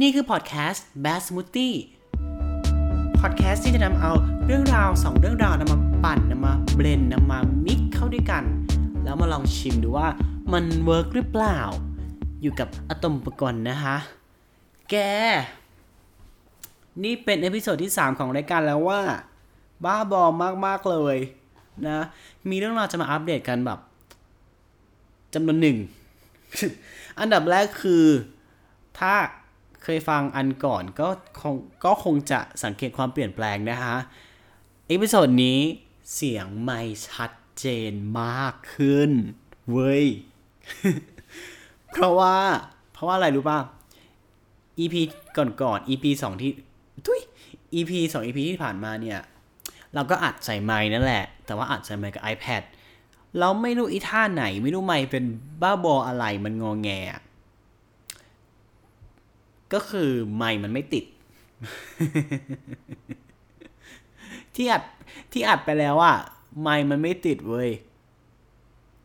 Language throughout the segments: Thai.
นี่คือพอดแคสต์ Bad Smoothie พอดแคสต์ที่จะนำเอาเรื่องราวสองเรื่องราวนำมาปั่นนำมา blend นำมา mix เข้าด้วยกัน แล้วมาลองชิมดูว่ามัน work หรือเปล่า อยู่กับอะตอมปกรณ์นะคะ แก นี่เป็น episode ที่ 3 ของรายการแล้วว่า บ้าบอมาก ๆ เลยนะ มีเรื่องราวจะมาอัปเดตกันแบบจำนวนหนึ่ง อันดับแรกคือถ้า เคยฟังอันก่อนก็คงก็คงจะสังเกตความเปลี่ยนแปลงนะคะ episode นี้เสียงไมค์ชัดเจนมากขึ้น เว้ย เพราะว่า เพราะว่าอะไรรู้ป่ะ EP ก่อนๆ EP สองที่ทุย EP สอง EP ที่ผ่านมาเนี่ย เราก็อัดใส่ไมค์นั่นแหละ แต่ว่าอัดใส่ไมค์กับ iPad เราไม่รู้อีท่าไหน ไม่รู้ไม้เป็นบ้าบออะไรมันงอแงอะ ก็คือไม้มันไม่ติด ที่อัดที่อัดไปแล้วอะไม้มันไม่ติดเว้ย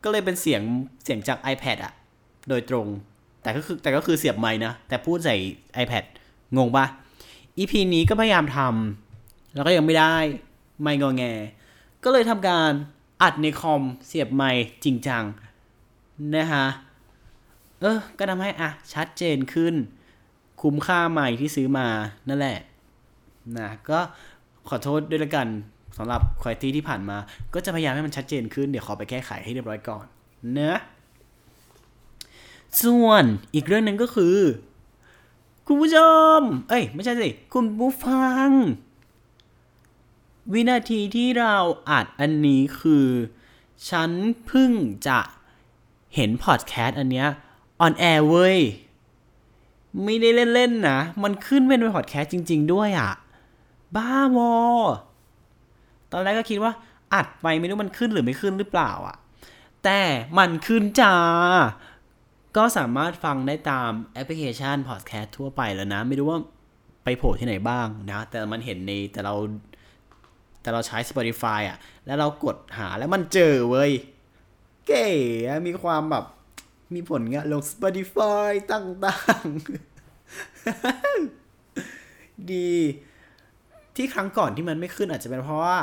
ก็เลยเป็นเสียงเสียงจาก iPad อะโดยตรง แต่ก็คือแต่ก็คือเสียบไม้นะ แต่พูดใส่ iPad งงปะ EP นี้ก็พยายามทำแล้วก็ยังไม่ได้ ไม่งอแง ก็เลยทำการอัดในคอมเสียบไม้จริงจังนะฮะเออ ก็ทำให้อะชัดเจนขึ้น คุ้มค่าใหม่ที่ซื้อมานั่นแหละนะก็ขอโทษด้วยละกันสำหรับคุณภาพที่ผ่านมา ก็จะพยายามให้มันชัดเจนขึ้น เดี๋ยวขอไปแก้ไขให้เรียบร้อยก่อนเนะส่วนอีกเรื่องหนึ่งก็คือ คุณผู้ชม เอ้ย ไม่ใช่สิ คุณผู้ฟัง วินาทีที่เราอัดอันนี้คือ ฉันเพิ่งจะเห็นพอดแคสต์อันเนี้ย on air เว้ย ไม่ได้เล่นๆนะ มันขึ้นเป็นพอดแคสต์จริง ๆ ด้วยอะ่ะ บ้าบอตอนแรกก็คิดว่า อัดไปไม่รู้มันขึ้นหรือไม่ขึ้นหรือเปล่าอะ่ะ แต่มันขึ้นจ้า ก็สามารถฟังได้ตามแอปพลิเคชันพอดแคสต์ทั่วไปแล้วนะ ไม่รู้ว่าไปโผล่ที่ไหนบ้างนะ แต่มันเห็นในแต่เราแต่เราใช้ Spotify อะ แล้วเรากดหาแล้วมันเจอเว้ย เก๋มีความแบบมีผลงานลง Spotify ต่างๆ ดี ที่ครั้งก่อนที่มันไม่ขึ้นอาจจะเป็นเพราะว่า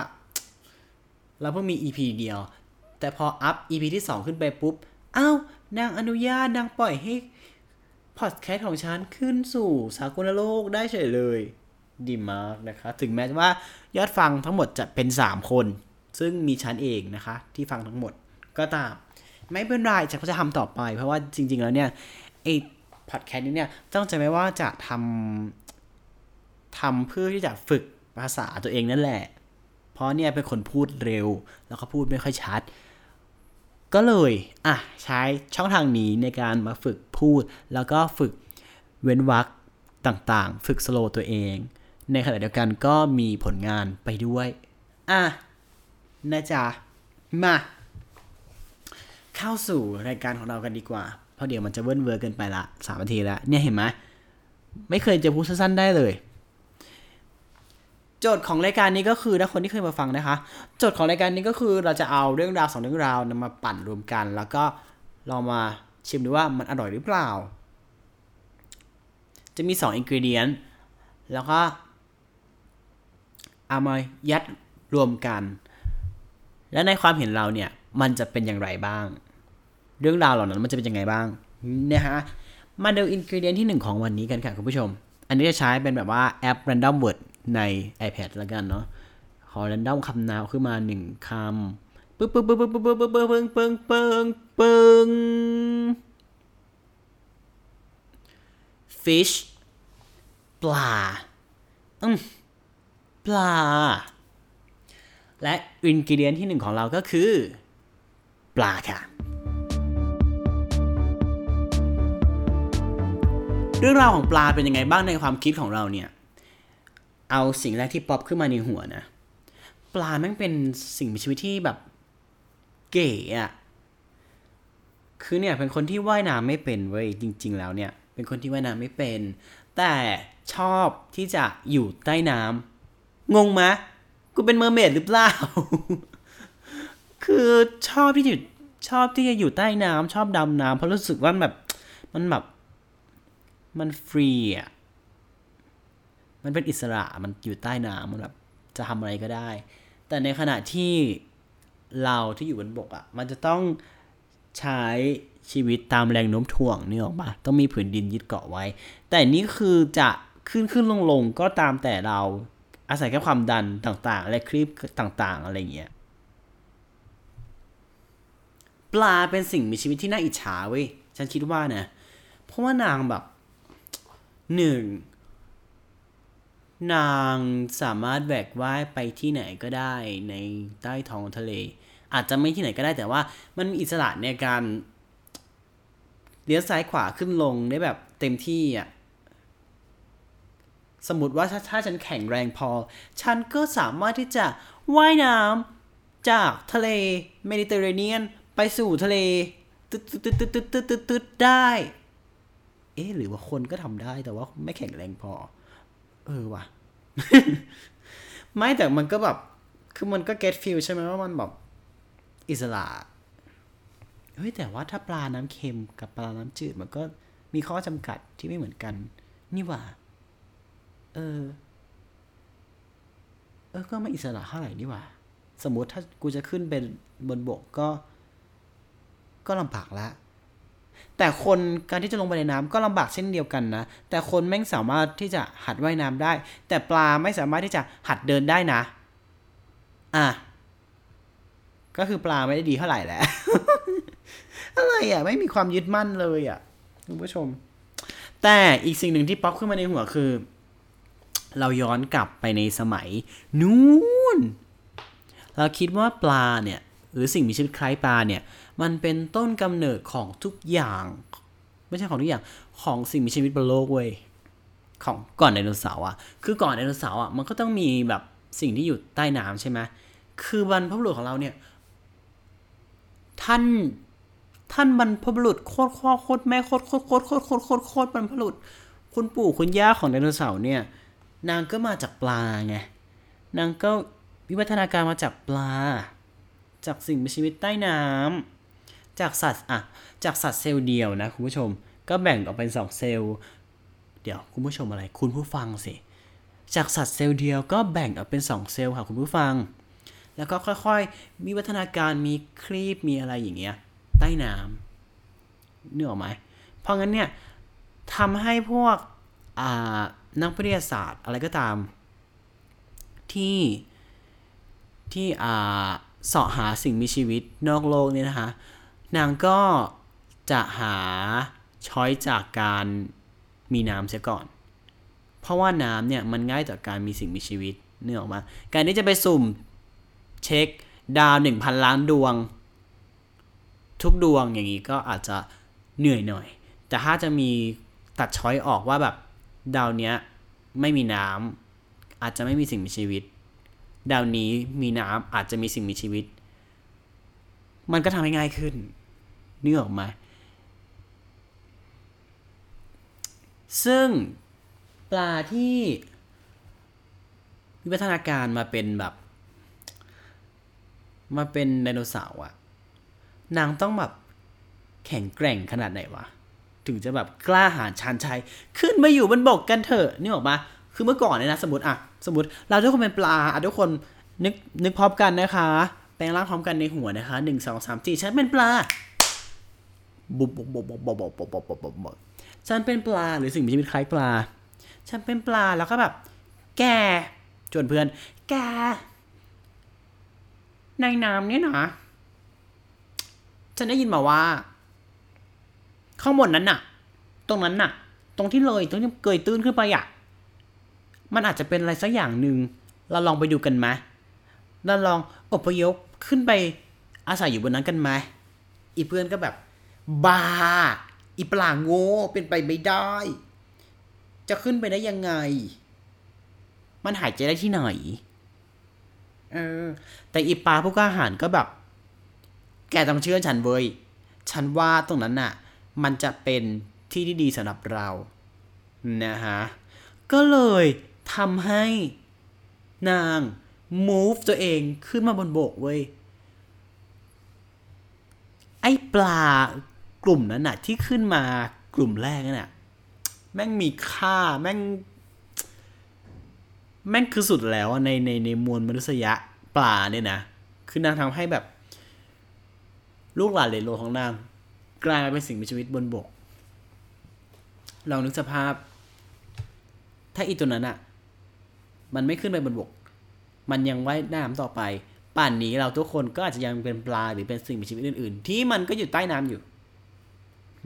เราเพิ่งมี EP เดียว แต่พออัพ EP ที่ 2 ขึ้นไปปุ๊บอ้าวนางอนุญาตนางปล่อยให้พอดแคสต์ของฉันขึ้นสู่สากลโลกได้เฉยเลย ดีมากนะคะ ถึงแม้ว่ายอดฟังทั้งหมดจะเป็น 3 คน ซึ่งมีฉันเองนะคะ ที่ฟังทั้งหมดก็ตาม ไม่เป็นไรฉันก็จะทำต่อไป เพราะว่าจริง ๆ แล้วเนี่ยไอ พอดแคสต์นี้เนี่ยตั้งใจไว้ว่าจะทำทำเพื่อที่จะฝึกภาษาตัวเองนั่นแหละ เพราะเนี่ยเป็นคนพูดเร็ว แล้วก็พูดไม่ค่อยชัด ก็เลยอะใช้ช่องทางนี้ในการมาฝึกพูด แล้วก็ฝึกเว้นวรรคต่างๆ ฝึกสโลตัวเอง ในขณะเดียวกันก็มีผลงานไปด้วย อะนะจ๊ะ มา เข้าสู่รายการของเรากันดีกว่า เพราะเดี๋ยวมันจะเวิ้นเวอร์เกินไปละสามนาทีแล้วเนี่ยเห็นไหมไม่เคยจะพูดสั้นๆได้เลย โจทย์ของรายการนี้ก็คือถ้าคนที่เคยมาฟังนะคะ โจทย์ของรายการนี้ก็คือเราจะเอาเรื่องราวสองเรื่องราวนำมาปั่นรวมกัน แล้วก็ลองมาชิมดูว่ามันอร่อยหรือเปล่า จะมี2องอินกิเดียนแล้วก็เอามายัดรวมกัน และในความเห็นเราเนี่ย มันจะเป็นอย่างไรบ้าง เรื่องราวเหล่านั้นมันจะเป็นยังไงบ้างนะฮะมาดูอินกิเดียนที่ 1 ของวันนี้กันค่ะคุณผู้ชม อันนี้จะใช้เป็นแบบว่าแอป Random Word ใน iPad แล้วกันเนาะขอ Random คำนาวขึ้นมา 1คำปึ๊บปึ๊บปึ๊บปึ๊บปึ๊บปึ๊บปึ๊บปึ๊บปึ๊บปึ๊บปึ๊บ fish ปลาอืมปลา และอินกิเดียนที่หนึ่งของเราก็คือ ปลาค่ะ เรื่องราวของปลาเป็นยังไงบ้างในความคิดของเราเนี่ย เอาสิ่งแรกที่ป๊อปขึ้นมาในหัวนะ ปลาแม่งเป็นสิ่งมีชีวิตที่แบบเก๋อะคือเนี่ยเป็นคนที่ว่ายน้ำไม่เป็นเว้ยจริง ๆ แล้วเนี่ย เป็นคนที่ว่ายน้ำไม่เป็น แต่ชอบที่จะอยู่ใต้น้ำงงไหมกูเป็น mermaid หรือเปล่า คือชอบที่จะชอบที่จะอยู่ใต้น้ำชอบดำน้ำเพราะรู้สึกว่าแบบมันแบบ มันฟรีอะ มันเป็นอิสระ มันอยู่ใต้น้ำมันแบบจะทำอะไรก็ได้ แต่ในขณะที่เราที่อยู่บนบกอะ มันจะต้องใช้ชีวิตตามแรงโน้มถ่วงนึกออกปะต้องมีผืนดินยึดเกาะไว้ แต่นี่คือจะขึ้นขึ้นลงลงก็ตามแต่เราอาศัยแค่ความดันต่างๆ และคลิปต่างๆ อะไรเงี้ย ปลาเป็นสิ่งมีชีวิตที่น่าอิจฉาเว้ย ฉันคิดว่านะ เพราะว่านางแบบ 1. นางสามารถแหวกว่ายไปที่ไหนก็ได้ในใต้ท้องทะเล อาจจะไม่ที่ไหนก็ได้แต่ว่ามันมีอิสระในการเลี้ยวซ้ายขวาขึ้นลงได้แบบเต็มที่อะสมมติว่าถ้าถ้าฉันแข็งแรงพอ ฉันก็สามารถที่จะว่ายน้ำจากทะเลเมดิเตอร์เรเนียน ไปสู่ทะเลตึ๊ดตึ๊ดตึ๊ดตึ๊ดตึ๊ดตึ๊ดได้ เอ๊ะหรือว่าคนก็ทำได้แต่ว่าไม่แข็งแรงพอ เออว่ะ ไม่แต่มันก็แบบ คือมันก็ get feel ใช่ไหมว่ามันแบบอิสระเฮ้ยแต่ว่าถ้าปลาน้ำเค็มกับปลาน้ำจืดมันก็มีข้อจำกัดที่ไม่เหมือนกัน นี่ว่า เออ เออ ก็ไม่อิสระเท่าไหร่นี่ว่า สมมติถ้ากูจะขึ้นเป็นบนบกก็ ก็ลำบากละ แต่คนการที่จะลงไปในน้ำก็ลำบากเช่นเดียวกันนะ แต่คนแม่งสามารถที่จะหัดว่ายน้ำได้ แต่ปลาไม่สามารถที่จะหัดเดินได้นะ อะ ก็คือปลาไม่ได้ดีเท่าไหร่แหละ อะไรอะ ไม่มีความยึดมั่นเลยอะคุณผู้ชม แต่อีกสิ่งหนึ่งที่ป๊อปขึ้นมาในหัวคือ เราย้อนกลับไปในสมัย นู้นเราคิดว่าปลาเนี่ย หรือสิ่งมีชีวิตคล้ายปลาเนี่ย มันเป็นต้นกำเนิดของทุกอย่าง ไม่ใช่ของทุกอย่างของสิ่งมีชีวิตบนโลกเว้ยของก่อนไดโนเสาร์อะ คือก่อนไดโนเสาร์อะมันก็ต้องมีแบบสิ่งที่อยู่ใต้น้ำใช่ไหมคือบรรพบุรุษของเราเนี่ย ท่านท่านบรรพบุรุษโคตรโคตรโคตรแม่โคตรโคตรโคตรโคตรโคตรโคตรโคตรบรรพบุรุษ คุณปู่คุณย่าของไดโนเสาร์เนี่ย นางก็มาจากปลาไงนางก็วิวัฒนาการมาจากปลา จากสิ่งมีชีวิตใต้น้ำ จากสัตว์อะจากสัตว์เซลล์เดียวนะคุณผู้ชมก็แบ่งออกเป็นสองเซลล์ เดี๋ยวคุณผู้ชมอะไรคุณผู้ฟังสิ จากสัตว์เซลล์เดียวก็แบ่งออกเป็นสองเซลล์ค่ะคุณผู้ฟัง แล้วก็ค่อยๆ มีวัฒนาการมีครีบมีอะไรอย่างเงี้ยใต้น้ำเนึกออกไหมเพราะงั้นเนี่ยทำให้พวกนักวิทยาศาสตร์อะไรก็ตาม ที่ที่อ่าเสาะหาสิ่งมีชีวิตนอกโลกเนี่ยนะคะ นางก็จะหาช้อยจากการมีน้ำเสียก่อน เพราะว่าน้ำเนี่ยมันง่ายต่อการมีสิ่งมีชีวิตเนื้อออกมา การที่จะไปสุ่มเช็คดาวหนึ่งพันล้านดวง ทุกดวงอย่างนี้ก็อาจจะเหนื่อยหน่อย แต่ถ้าจะมีตัดช้อยออกว่าแบบดาวเนี้ยไม่มีน้ำอาจจะไม่มีสิ่งมีชีวิต ดาวนี้มีน้ำอาจจะมีสิ่งมีชีวิต มันก็ทำให้ง่ายขึ้น นึกออกไหมซึ่งปลาที่วิวัฒนาการมาเป็นแบบ มาเป็นไดโนเสาร์อะนางต้องแบบแข็งแกร่งขนาดไหนวะ ถึงจะแบบกล้าหาญชานชัย ขึ้นมาอยู่บนบกกันเถอะนี่ออกมาคือเมื่อก่อนเนี่ยนะ สมมติอะสมมติเราทุกคนเป็นปลาอะทุกคนนึกนึกพร้อมกันนะคะ แปลงร่างพร้อมกันในหัวนะคะหนึ่งสองสามสี่ฉันเป็นปลา บุบบุบบุบบุบบุบบุบบุบบุบบุบฉันเป็นปลาหรือสิ่งมีชีวิตคล้ายปลา ฉันเป็นปลาแล้วก็แบบ แกจวนเพื่อน แก ในน้ำเนี่ยนะฉันได้ยินมาว่า ข้างบนนั้นน่ะ ตรงนั้นน่ะ ตรงที่เลยตรงที่เกยตื้นขึ้นไปอะมันอาจจะเป็นอะไรสักอย่างหนึ่งเราลองไปดูกันไหมเราลองอพยพขึ้นไปอาศัยอยู่บนนั้นกันไหมอีเพื่อนก็แบบ บาอีปลาโง่เป็นไปไม่ได้ จะขึ้นไปได้ยังไง มันหายใจได้ที่ไหน เออ แต่อีปลาผู้กล้าหาญก็แบบ แกต้องเชื่อฉันเว้ย ฉันว่าตรงนั้นน่ะ มันจะเป็นที่ที่ดีสำหรับเรา นะฮะ ก็เลยทำให้นาง move ตัวเองขึ้นมาบนบกเว้ย ไอ้ปลา กลุ่มนั้นน่ะที่ขึ้นมากลุ่มแรกนั่นน่ะแม่งมีค่าแม่ง แม่งคือสุดแล้วในในในมวลมนุษยะปลาเนี่ยนะคือนางทำให้แบบ ลูกหลานเลนโลของนาง กลายมาเป็นสิ่งมีชีวิตบนบกลองนึกสภาพ ถ้าอีตัวนั้นอะมันไม่ขึ้นไปบนบก มันยังว่ายน้ำต่อไป ป่านนี้เราทุกคนก็อาจจะยังเป็นปลาหรือเป็นสิ่งมีชีวิตอื่น ๆ ที่มันก็อยู่ใต้น้ำอยู่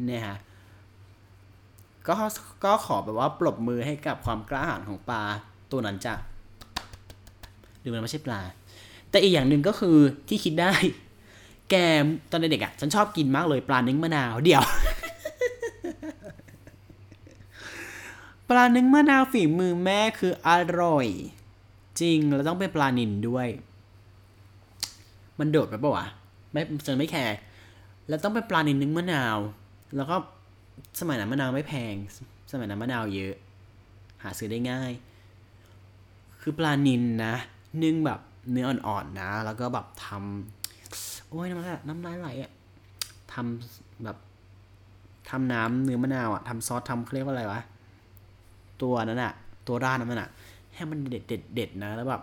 เนี่ยฮะก็ก็ขอแบบว่าปรบมือให้กับความกล้าหาญของปลาตัวนั้นจ้ะหรือมันไม่ใช่ปลา แต่อีกอย่างหนึ่งก็คือที่คิดได้ แกตอนเด็กๆอะฉันชอบกินมากเลยปลานึ่งมะนาวเดี๋ยว ปลานึ่งมะนาวฝีมือแม่คืออร่อย จริงแล้วต้องเป็นปลานินด้วย มันโดดไปปะวะไม่ฉันไม่แคร์แล้วต้องเป็นปลานินนึ่งมะนาว แล้วก็สมัยนั้นมะนาวไม่แพง สมัยนั้นมะนาวเยอะ หาซื้อได้ง่าย คือปลานินนะ นึ่งแบบเนื้ออ่อนๆนะ แล้วก็แบบทำโอ้ยน้ำลายน้ำลายไหลอะทำแบบทำน้ำเนื้อมะนาวอะทำซอสทำเขาเรียกว่าอะไรวะ ตัวนั้นอะตัวราดนั้นอะให้มันเด็ดเด็ดเด็ดนะ แล้วแบบ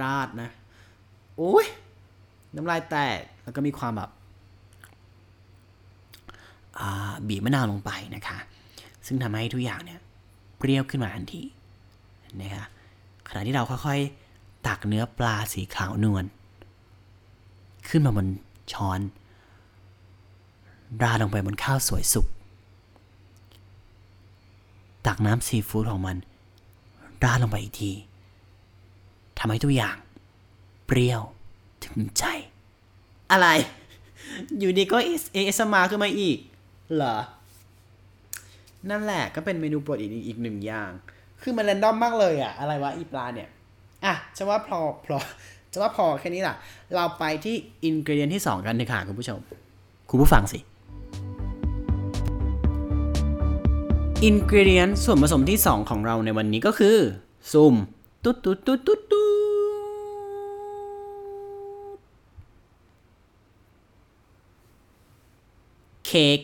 ราดนะ โอ้ยน้ำลายแตก แล้วก็มีความแบบ บีบมะนาวลงไปนะคะ ซึ่งทำให้ทุกอย่างเนี่ยเปรี้ยวขึ้นมาทันทีนะคะขณะที่เราค่อยๆ ตักเนื้อปลาสีขาวนวลขึ้นมาบนช้อน ราลงไปบนข้าวสวยสุก ตักน้ำซีฟู้ดของมัน ราลงไปอีกทีทำให้ทุกอย่าง เปรี้ยวถึงใจ อะไร อยู่ดีก็เอสมาขึ้นมาอีก เหรอ นั่นแหละก็เป็นเมนูโปรดอีกอีกหนึ่งอย่าง คือมันแรนดอมมากเลยอะอะไรวะอีปลาเนี่ย อะจะว่าพอพอจะว่าพอแค่นี้ล่ะ เราไปที่อินกรเดียนที่ 2 กันเลยค่ะคุณผู้ชม คุณผู้ฟังสิอินกรเดียนส่วนผสมที่ 2 ของเราในวันนี้ก็คือซุ่มตุ๊ดตุ๊ดตุ๊ดตุ๊ดตุ๊ดเค้ก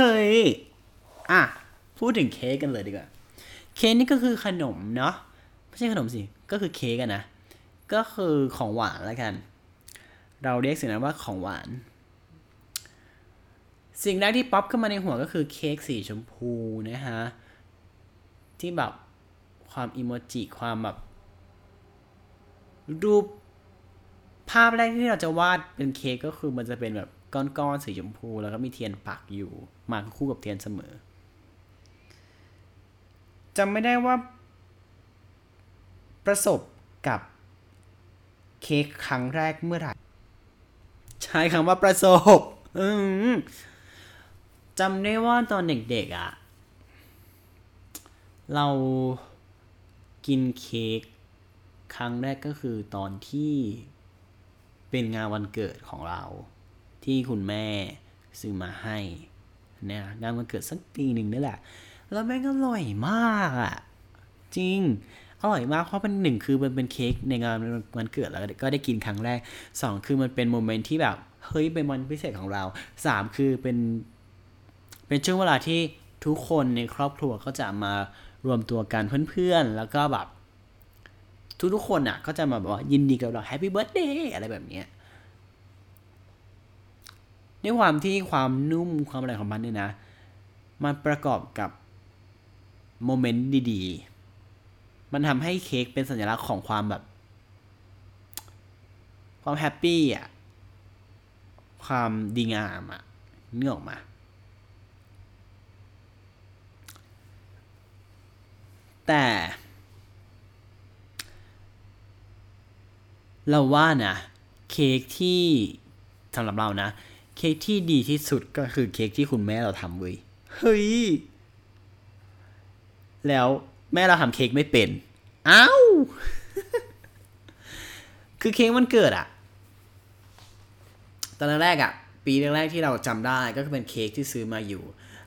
เฮ้ย อะ พูดถึงเค้กกันเลยดีกว่า เค้กนี่ก็คือขนมเนาะ ไม่ใช่ขนมสิ ก็คือเค้กกันนะ ก็คือของหวานแล้วกัน เราเรียกสิ่งนั้นว่าของหวาน สิ่งแรกที่ป๊อปขึ้นมาในหัวก็คือเค้กสีชมพูนะฮะ ที่แบบความอิโมจิความแบบรูปภาพแรกที่เราจะวาดเป็นเค้กก็คือมันจะเป็นแบบ ก้อนๆสีชมพูแล้วก็มีเทียนปักอยู่ มาคู่กับเทียนเสมอจำไม่ได้ว่า ประสบกับเค้กครั้งแรกเมื่อไหร่ใช้คำว่าประสบจำได้ว่าตอนเด็กๆอะ่ะ เรากินเค้กครั้งแรกก็คือตอนที่เป็นงานวันเกิดของเรา ที่คุณแม่ซื้อมาให้นี่ยงานวันเกิดสักปีหนึ่งนี่แหละ แล้วแม่งอร่อยมากอะ่ะ จริง อร่อยมาก เพราะเป็นหนึ่งคือมันเป็นเค้กในงานวันเกิดแล้วก็ได้กินครั้งแรกสองคือมันเป็น moment ที่แบบ เฮ้ยเป็นวันพิเศษของเราสามคือเป็น เป็นช่วงเวลาที่ทุกคนในครอบครัวเขาจะมารวมตัวกันเพื่อนๆ แล้วก็แบบ ทุกๆคนอะ ก็จะมาบอกว่ายินดีกับเรา happy birthday อะไรแบบเนี้ย ด้วยความที่ความนุ่มความอะไรของมันเนี่ยนะ มันประกอบกับโมเมนต์ดีๆ มันทำให้เค้กเป็นสัญลักษณ์ของความแบบ ความแฮปปี้อะ ความดีงามอะเนื้อออกมา แต่เราว่านะ เค้กที่สำหรับเรานะ เค้กที่ดีที่สุดก็คือเค้กที่คุณแม่เราทำเว้ยเฮ้ย แล้วแม่เราทำเค้กไม่เป็นอ้าวคือเค้กมันเกิดอะตอนแรกอะปีแรกๆที่เราจำได้ก็คือเป็นเค้กที่ซื้อมาอยู่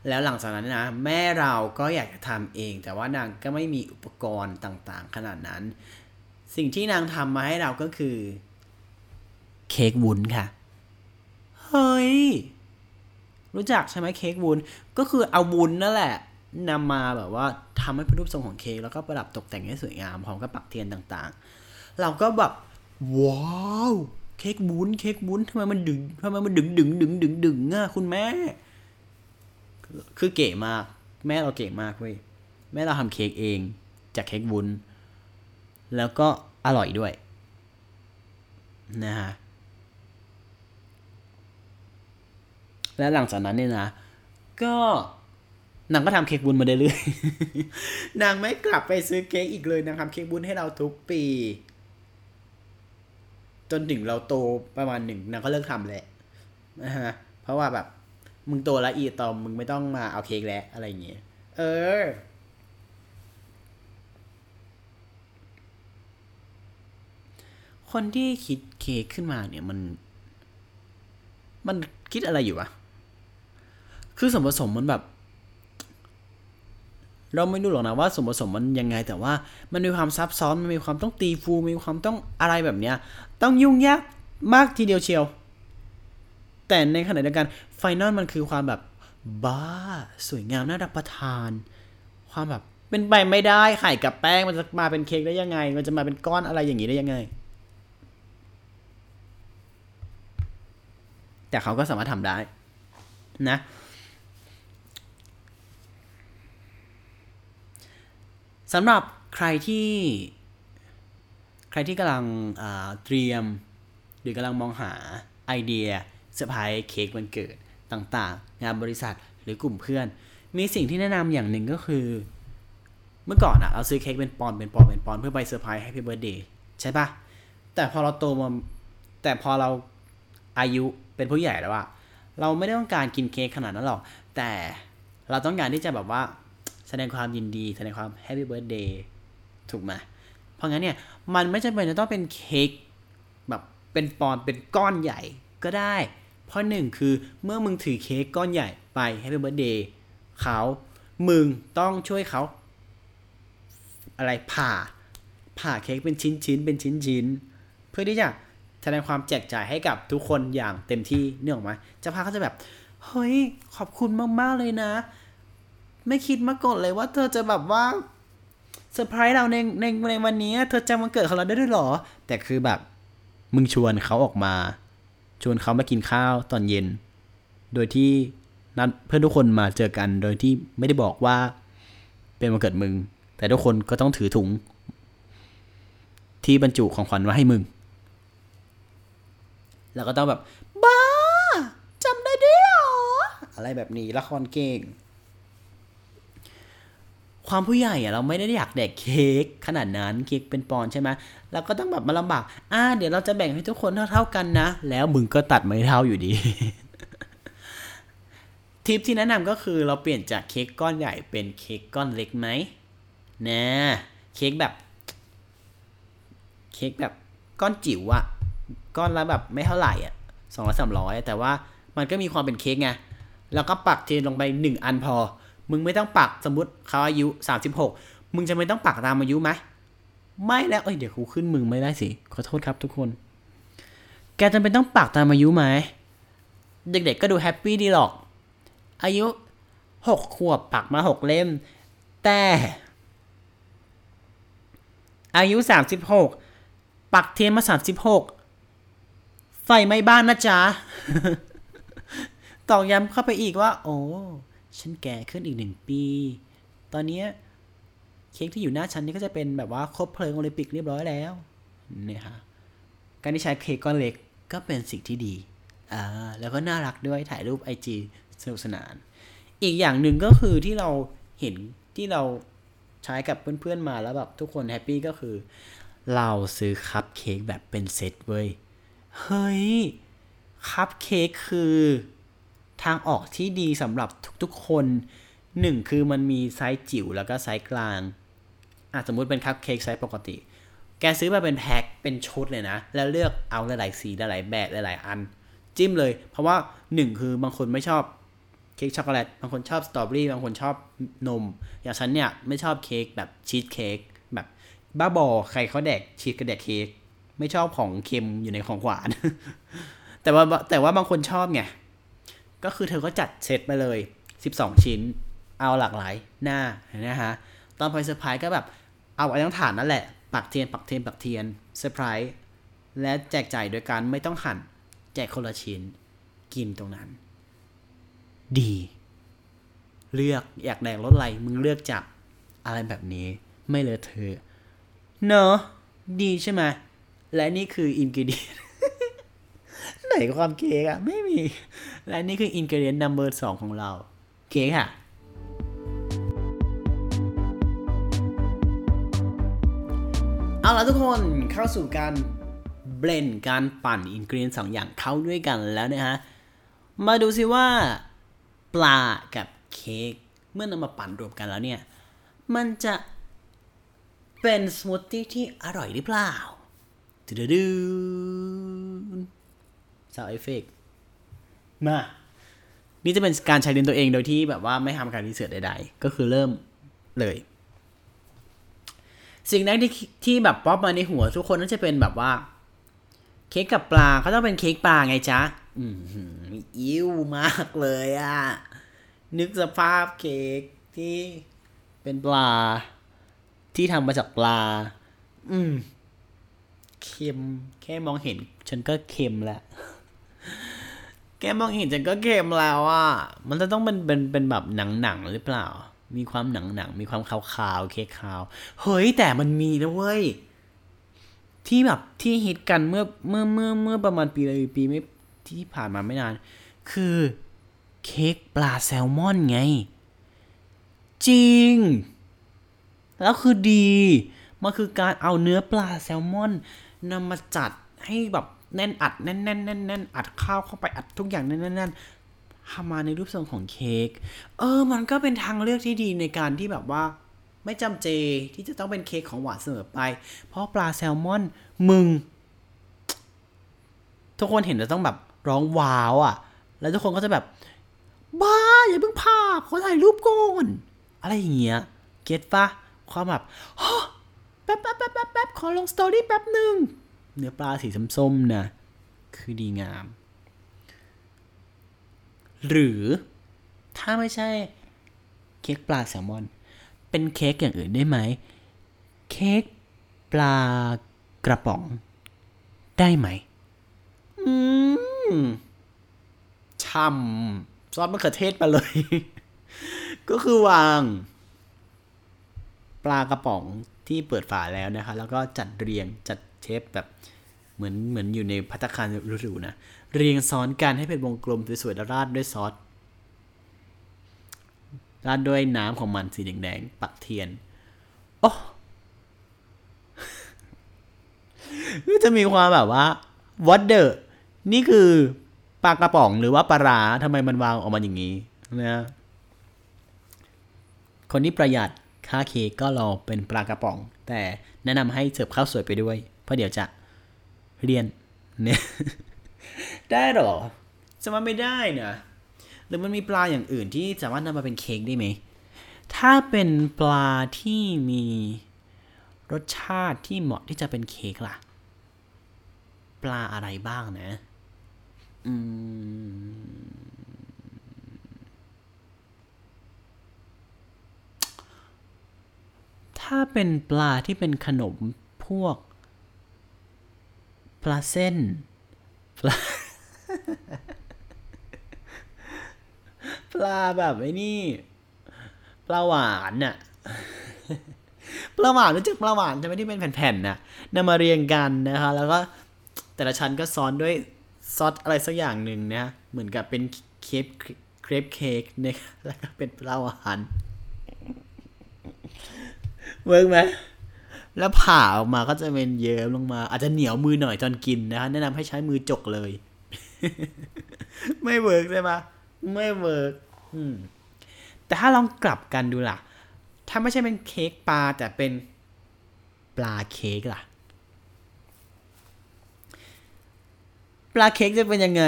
แล้วหลังจากนั้นนะ แม่เราก็อยากจะทำเอง แต่ว่านางก็ไม่มีอุปกรณ์ต่างๆ ขนาดนั้น สิ่งที่นางทำมาให้เราก็คือ เค้กวุ้นค่ะ เฮ้ย รู้จักใช่ไหมเค้กวุ้น ก็คือเอาวุ้นนั่นแหละนำมาแบบว่าทำให้เป็นรูปทรงของเค้กแล้วก็ประดับตกแต่งให้สวยงามพร้อมกับปักเทียนต่างๆ เราก็แบบว้าวเค้กบุ้นเค้กบุ้นทำไมมันดึงทำไมมันดึงดึงดึงดึงดึงอะคุณแม่ คือเก๋มาก แม่เราเก๋มากเว้ยแม่เราทำเค้กเอง จากเค้กบุ้น แล้วก็อร่อยด้วย นะฮะ และหลังจากนั้นเนี่ยนะ ก็นางก็ทำเค้กบุญมาเรื่อยๆนางไม่กลับไปซื้อเค้กอีกเลยนางทำเค้กบุญให้เราทุกปี จนถึงเราโตประมาณหนึ่งนางก็เลิกทำแหละนะฮะเพราะว่าแบบมึงโตแล้วอีตอมมึงไม่ต้องมาเอาเค้กแล้วอะไรอย่างเงี้ยเออ คนที่คิดเค้กขึ้นมาเนี่ยมัน มันคิดอะไรอยู่วะ คือส่วนผสมมันแบบ เราไม่รู้หรอกนะว่าส่วนผสมมันยังไง แต่ว่ามันมีความซับซ้อนมันมีความต้องตีฟูมีความต้องอะไรแบบเนี้ย ต้องยุ่งยากมากทีเดียวเชียว แต่ในขณะเดียวกันไฟนอลมันคือความแบบบ้า สวยงามน่ารับประทาน ความแบบเป็นไปไม่ได้ไข่กับแป้งมันจะมาเป็นเค้กได้ยังไง มันจะมาเป็นก้อนอะไรอย่างนี้ได้ยังไง แต่เขาก็สามารถทำได้นะ สำหรับใครที่ ใครที่กำลังเตรียม หรือกำลังมองหาไอเดียเซอร์ไพรส์เค้กวันเกิดต่างๆ งานบริษัทหรือกลุ่มเพื่อน มีสิ่งที่แนะนำอย่างหนึ่งก็คือ เมื่อก่อนอะเราซื้อเค้กเป็นปอนด์เป็นปอนด์เป็นปอนด์เพื่อไป surprise happy birthday ใช่ปะแต่พอเราโตมาแต่พอเราอายุเป็นผู้ใหญ่แล้วอะเราไม่ได้ต้องการกินเค้กขนาดนั้นหรอก แต่เราต้องการที่จะแบบว่า แสดงความยินดีแสดงความ happy birthday ถูกไหมเพราะงั้นเนี่ย มันไม่จำเป็นจะต้องเป็นเค้กแบบเป็นปอนด์เป็นก้อนใหญ่ก็ได้ เพราะหนึ่งคือเมื่อมึงถือเค้กก้อนใหญ่ไป happy birthday เขามึงต้องช่วยเขาอะไรผ่า ผ่าเค้กเป็นชิ้นชิ้นๆเป็นชิ้นชิ้นๆเพื่อที่จะแสดงความแจกจ่ายให้กับทุกคนอย่างเต็มที่นึกออกไหมเจ้าภาพก็จะแบบ เฮ้ย ขอบคุณมาก ๆ เลยนะ ไม่คิดมาก่อนเลยว่าเธอจะแบบว่าเซอร์ไพรส์เราในในในวันนี้ เธอจำวันเกิดของเราได้ด้วยหรอ แต่คือแบบ มึงชวนเขาออกมา ชวนเขามากินข้าวตอนเย็น โดยที่นัดเพื่อนทุกคนมาเจอกัน โดยที่ไม่ได้บอกว่า เป็นวันเกิดมึง แต่ทุกคนก็ต้องถือถุง ที่บรรจุของขวัญมาให้มึง แล้วก็ต้องแบบ บ้าจำได้ด้วยหรอ อะไรแบบนี้ละครเก่ง ความผู้ใหญ่อะเราไม่ได้อยากแดกเค้กขนาดนั้นเค้กเป็นปอนใช่ไหมแล้วก็ต้องแบบมาลำบากอ่าเดี๋ยวเราจะแบ่งให้ทุกคนเท่าๆกันนะ แล้วมึงก็ตัดไม่เท่าอยู่ดีทิปที่แนะนำก็คือเราเปลี่ยนจากเค้กก้อนใหญ่เป็นเค้กก้อนเล็กไหมนะเค้กแบบ เค้กแบบก้อนจิ๋วอะก้อนละแบบไม่เท่าไหร่อะสองร้อยสามร้อยแต่ว่ามันก็มีความเป็นเค้กไงแล้วก็ปักเทียนลงไปหนึ่งอันพอ มึงไม่ต้องปักสมมติเขาอายุสามสิบหกมึงจะไม่ต้องปักตามอายุไหมไม่แล้วเอ้ยเดี๋ยวกูขึ้นมึงไม่ได้สิ ขอโทษครับทุกคน แกจำเป็นต้องปักตามอายุไหม เด็กๆก็ดู happy ดีหรอก อายุหกขวบปักมาหกเล่ม แต่ อายุสามสิบหกปักเทียนมาสามสิบหกไฟไหม้บ้านนะจ๊ะตอกย้ำเข้าไปอีกว่า โอ้ ฉันแก่ขึ้นอีกหนึ่งปี ตอนนี้เค้กที่อยู่หน้าฉันนี่ก็จะเป็นแบบว่าครบเพลิงโอลิมปิกเรียบร้อยแล้วเนี่ยฮะการที่ใช้เค้กก้อนเล็กก็เป็นสิ่งที่ดี อ่า แล้วก็น่ารักด้วยถ่ายรูปไอจีสนุกสนาน อีกอย่างหนึ่งก็คือที่เราเห็นที่เราใช้กับเพื่อนๆมาแล้วแบบทุกคน happy ก็คือ เราซื้อคัพเค้กแบบเป็นเซตเว้ย เฮ้ย คัพเค้กคือ ทางออกที่ดีสำหรับทุกๆคนหนึ่งคือมันมีไซส์จิ๋วแล้วก็ไซส์กลางอะสมมุติเป็นคัพเค้กไซส์ปกติ แกซื้อมาเป็นแพ็คเป็นชุดเลยนะ แล้วเลือกเอาหลายๆสีหลายๆแบบหลายๆอัน จิ้มเลย เพราะว่าหนึ่งคือบางคนไม่ชอบเค้กช็อกโกแลตบางคนชอบสตรอเบอรี่บางคนชอบนม อย่างฉันเนี่ยไม่ชอบเค้กแบบชีสเค้กแบบบ้าบอใครเขาแดกชีสกับแดกเค้กไม่ชอบของเค็มอยู่ในของหวาน แต่ว่าแต่ว่าบางคนชอบไง ก็คือเธอก็จัดเซตไปเลย 12 ชิ้น เอาหลากหลายหน้านะฮะ ตอนไพรส์ก็แบบ เอาไอ้ทั้งฐานนั่นแหละ ปักเทียน ปักเทียน ปักเทียนเซอร์ไพรส์และแจกจ่ายโดยการไม่ต้องหั่น แจกคนละชิ้น กินตรงนั้น ดี เลือกอยากแดกรสอะไรมึงเลือกจับอะไรแบบนี้ไม่เลอะเทอะเนอะดีใช่ไหมและนี่คือ ingredient ไหนความเค้กอะไม่มี และนี่คือ ingredient number สองของเรา เค้กค่ะ เอาละทุกคนเข้าสู่การ blend การปั่น ingredient สองอย่างเข้าด้วยกันแล้วนะฮะ มาดูซิว่า ปลากับเค้กเมื่อนำมาปั่นรวมกันแล้วเนี่ย มันจะเป็นสมูทตี้ที่อร่อยหรือเปล่าดูดู ดู sound effect มา นี่จะเป็นการ challenge ตัวเองโดยที่แบบว่าไม่ทำการ research ใดๆ ก็คือเริ่มเลย สิ่งแรกที่ที่แบบป๊อปมาในหัว ทุกคนน่าจะเป็นแบบว่า เค้กกับปลาเขาต้องเป็นเค้กปลาไงจ๊ะ อืมออิ่วมากเลยอะนึกสภาพเค้กที่เป็นปลา ที่ทำมาจากปลา อืมเค็ม แค่มองเห็น ฉันก็เค็มแล้ว แกมองเห็นฉันก็เค็มแล้วอะ มันจะต้องเป็นเป็นเป็นแบบหนังๆหรือเปล่า มีความหนังๆมีความขาวๆเค้กขาว เฮ้ยแต่มันมีนะเว้ย ที่แบบที่ฮิตกันเมื่อเมื่อเมื่อเมื่อประมาณปีเลยปีไม่ที่ผ่านมาไม่นาน คือเค้กปลาแซลมอนไง จริง แล้วคือดี มันคือการเอาเนื้อปลาแซลมอนนำมาจัดให้แบบ แน่นอัดแน่นแน่นแน่นแน่นอัดข้าวเข้าไปอัดทุกอย่างแน่นแน่นแน่นทำมาในรูปทรงของเค้กเออ มันก็เป็นทางเลือกที่ดีในการที่แบบว่า ไม่จำเจที่จะต้องเป็นเค้กของหวานเสมอไป เพราะปลาแซลมอนมึง ทุกคนเห็นจะต้องแบบร้องว้าวอะ แล้วทุกคนก็จะแบบ บ้า อย่าเพิ่งพาพขอถ่ายรูปก่อนอะไรอย่างเงี้ยเก็ตปะความแบบฮะแป๊บแป๊บแป๊บแป๊บแป๊บขอลงสตอรี่แป๊บหนึ่ง เนื้อปลาสีส้มๆนะคือดีงาม หรือถ้าไม่ใช่เค้กปลาแซลมอน เป็นเค้กอย่างอื่นได้ไหม เค้กปลากระป๋อง ได้ไหม อืมช่ำซอสมะเขือเทศไปเลย ก็คือวาง ปลากระป๋องที่เปิดฝาแล้วนะคะ แล้วก็จัดเรียงจัด เชฟแบบเหมือนเหมือนอยู่ในพัตคารหรูๆนะ เรียงซ้อนกันให้เป็นวงกลมสวยๆแล้วราดด้วยซอสราดด้วยน้ำของมันสีแดงๆปักเทียนโอ้ก็จะมีความแบบว่า what the นี่คือปลากระป๋องหรือว่าปลาร้าทำไมมันวางออกมาอย่างนี้นะคนที่ประหยัดค่าเคก็รอเป็นปลากระป๋อง แต่แนะนำให้เสิร์ฟข้าวสวยไปด้วย ราะเดี๋ยวจะเรียนเนี่ยได้หรอจะมาไม่ได้นะหรือมันมีปลาอย่างอื่นที่สามารถนำมาเป็นเค้กได้ไหม ถ้าเป็นปลาที่มีรสชาติที่เหมาะที่จะเป็นเค้กล่ะ ปลาอะไรบ้างนะ อืม ถ้าเป็นปลาที่เป็นขนมพวก ปลาเส้นปลาปลาแบบไอ้นี่ ปลาหวานน่ะปลาหวานรู้จักปลาหวานใช่ไหมที่เป็นแผ่นๆน่ะนำมาเรียงกันนะคะ แล้วก็แต่ละชั้นก็ซ้อนด้วยซอสอะไรสักอย่างหนึ่งนะเหมือนกับเป็นเคปเครปเค้กนี่ยแล้วก็เป็นปลาหวาน work ไหม แล้วผ่าออกมาก็จะเป็นเยิ้มลงมา อาจจะเหนียวมือหน่อยตอนกินนะคะแนะนำให้ใช้มือจกเลย ไม่ work ใช่ปะไม่ workแต่ถ้าลองกลับกันดูล่ะ ถ้าไม่ใช่เป็นเค้กปลาแต่เป็นปลาเค้กล่ะ ปลาเค้กจะเป็นยังไง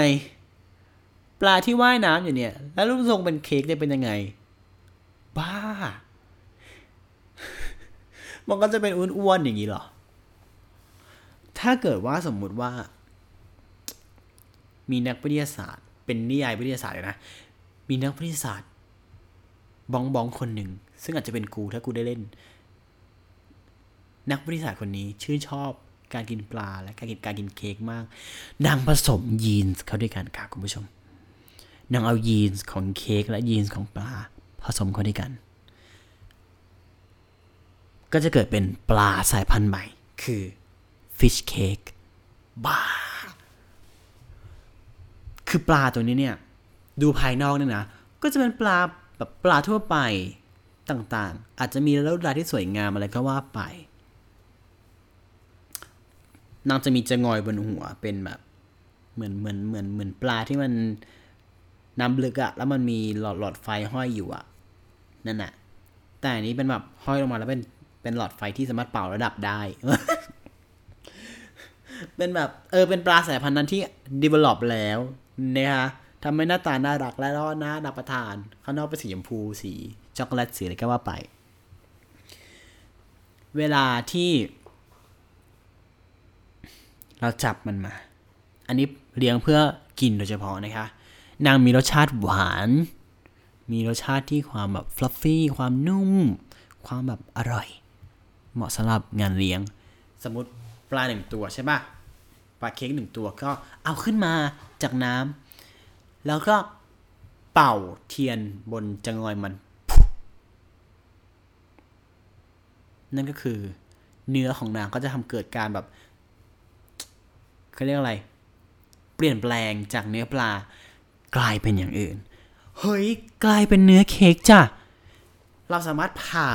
ปลาที่ว่ายน้ำอยู่เนี่ย แล้วรูปทรงเป็นเค้กจะเป็นยังไง บ้า มันก็จะเป็นอ้วนๆอย่างนี้เหรอ ถ้าเกิดว่าสมมุติว่า มีนักวิทยาศาสตร์ เป็นนิยายวิทยาศาสตร์เลยนะ มีนักวิทยาศาสตร์บ้องบองคนหนึ่ง ซึ่งอาจจะเป็นกูถ้ากูได้เล่น นักบริษัทคนนี้ชื่นชอบการกินปลาและการกินการกินเค้กมาก นางผสมยีนส์เข้าด้วยกันค่ะคุณผู้ชม นางเอายีนส์ของเค้กและยีนส์ของปลาผสมเข้าด้วยกัน ก็จะเกิดเป็นปลาสายพันธุ์ใหม่ คือ fish cake บ้า คือปลาตัวนี้เนี่ย ดูภายนอกเนี่ยนะ ก็จะเป็นปลาแบบปลาทั่วไปต่างๆ อาจจะมีลวดลายที่สวยงามอะไรก็ว่าไป นางจะมีจะงอยบนหัวเป็นแบบ เหมือนเหมือนเหมือนเหมือนปลาที่มันน้ำลึกอะแล้วมันมีหลอดหลอดไฟห้อยอยู่อะนั่นแหะแต่อันนี้เป็นแบบห้อยลงมาแล้วเป็น เป็นหลอดไฟที่สามารถเป่าระดับได้ เป็นแบบ เออ เป็นปลาสายพันธุ์นั้นที่ develop แล้วนะคะทำให้หน้าตาน่ารักและก็น่ารับประทาน ข้างนอกเป็นสีชมพูสีช็อกโกแลตสีอะไรก็ว่าไป เวลาที่ เราจับมันมา อันนี้เลี้ยงเพื่อกินโดยเฉพาะนะคะ นางมีรสชาติหวาน มีรสชาติที่ความแบบฟลัฟฟี่ ความนุ่ม ความแบบอร่อย เหมาะสำหรับงานเลี้ยง สมมติปลาหนึ่งตัวใช่ปะปลาเค้กหนึ่งตัวก็เอาขึ้นมาจากน้ำแล้วก็เป่าเทียนบนจะงอยมัน นั่นก็คือเนื้อของนางก็จะทำเกิดการแบบเขาเรียกอะไร เปลี่ยนแปลงจากเนื้อปลากลายเป็นอย่างอื่น เฮ้ย กลายเป็นเนื้อเค้กจ้ะ เราสามารถผ่า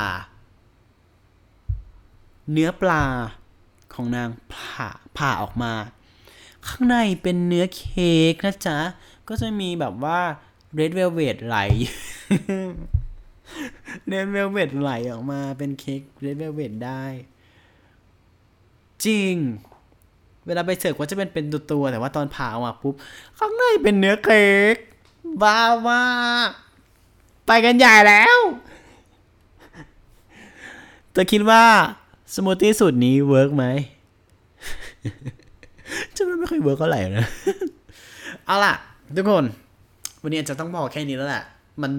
เนื้อปลาของนางผ่าผ่าออกมา ข้างในเป็นเนื้อเค้กนะจ๊ะ ก็จะมีแบบว่า red velvet ไหล red velvet ไหลออกมาเป็นเค้ก red velvet ได้ จริง เวลาไปเสิร์ฟก็จะเป็นเป็นตัวๆแต่ว่าตอนผ่าออกมาปุ๊บ ข้างในเป็นเนื้อเค้กบ้ามากไปกันใหญ่แล้วเธอคิดว่า สมูทตี้สูตรนี้ work ไหมจะไม่ค่อย work เท่าไหร่นะ เอาล่ะ ทุกคน วันนี้อาจจะต้องบอกแค่นี้แล้วแหละมัน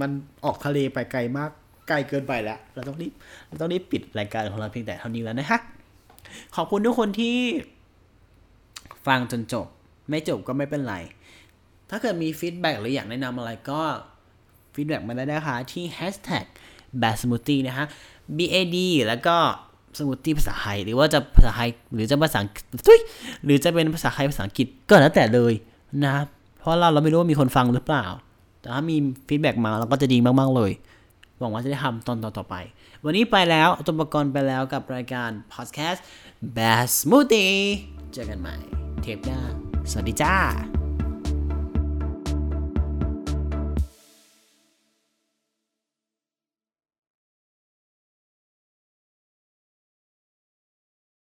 มันออกทะเลไปไกลมากไกลเกินไปแล้ว เราต้องรีบเราต้องรีบปิดรายการของเราเพียงแต่เท่านี้แล้วนะฮะขอบคุณทุกคนที่ฟังจนจบ ไม่จบก็ไม่เป็นไร ถ้าเกิดมี feedback หรืออยากแนะนำอะไรก็ feedback มาได้นะคะที่ hashtag bad smoothie นะฮะ b a d แล้วก็สมูทตี้ภาษาไทย หรือว่าจะภาษาไทยหรือจะภาษาทุยหรือจะเป็นภาษาไทยภาษาอังกฤษก็แล้วแต่เลยนะเพราะเราเราไม่รู้ว่ามีคนฟังหรือเปล่า แต่ถ้ามีฟีดแบ็กมาเราก็จะดีมากๆเลย หวังว่าจะได้ทำตอนต่อๆไป วันนี้ไปแล้วตุประกรณ์ไปแล้วกับรายการ podcast Bad Smoothie เจอกันใหม่ เทปหน้า สวัสดีจ้า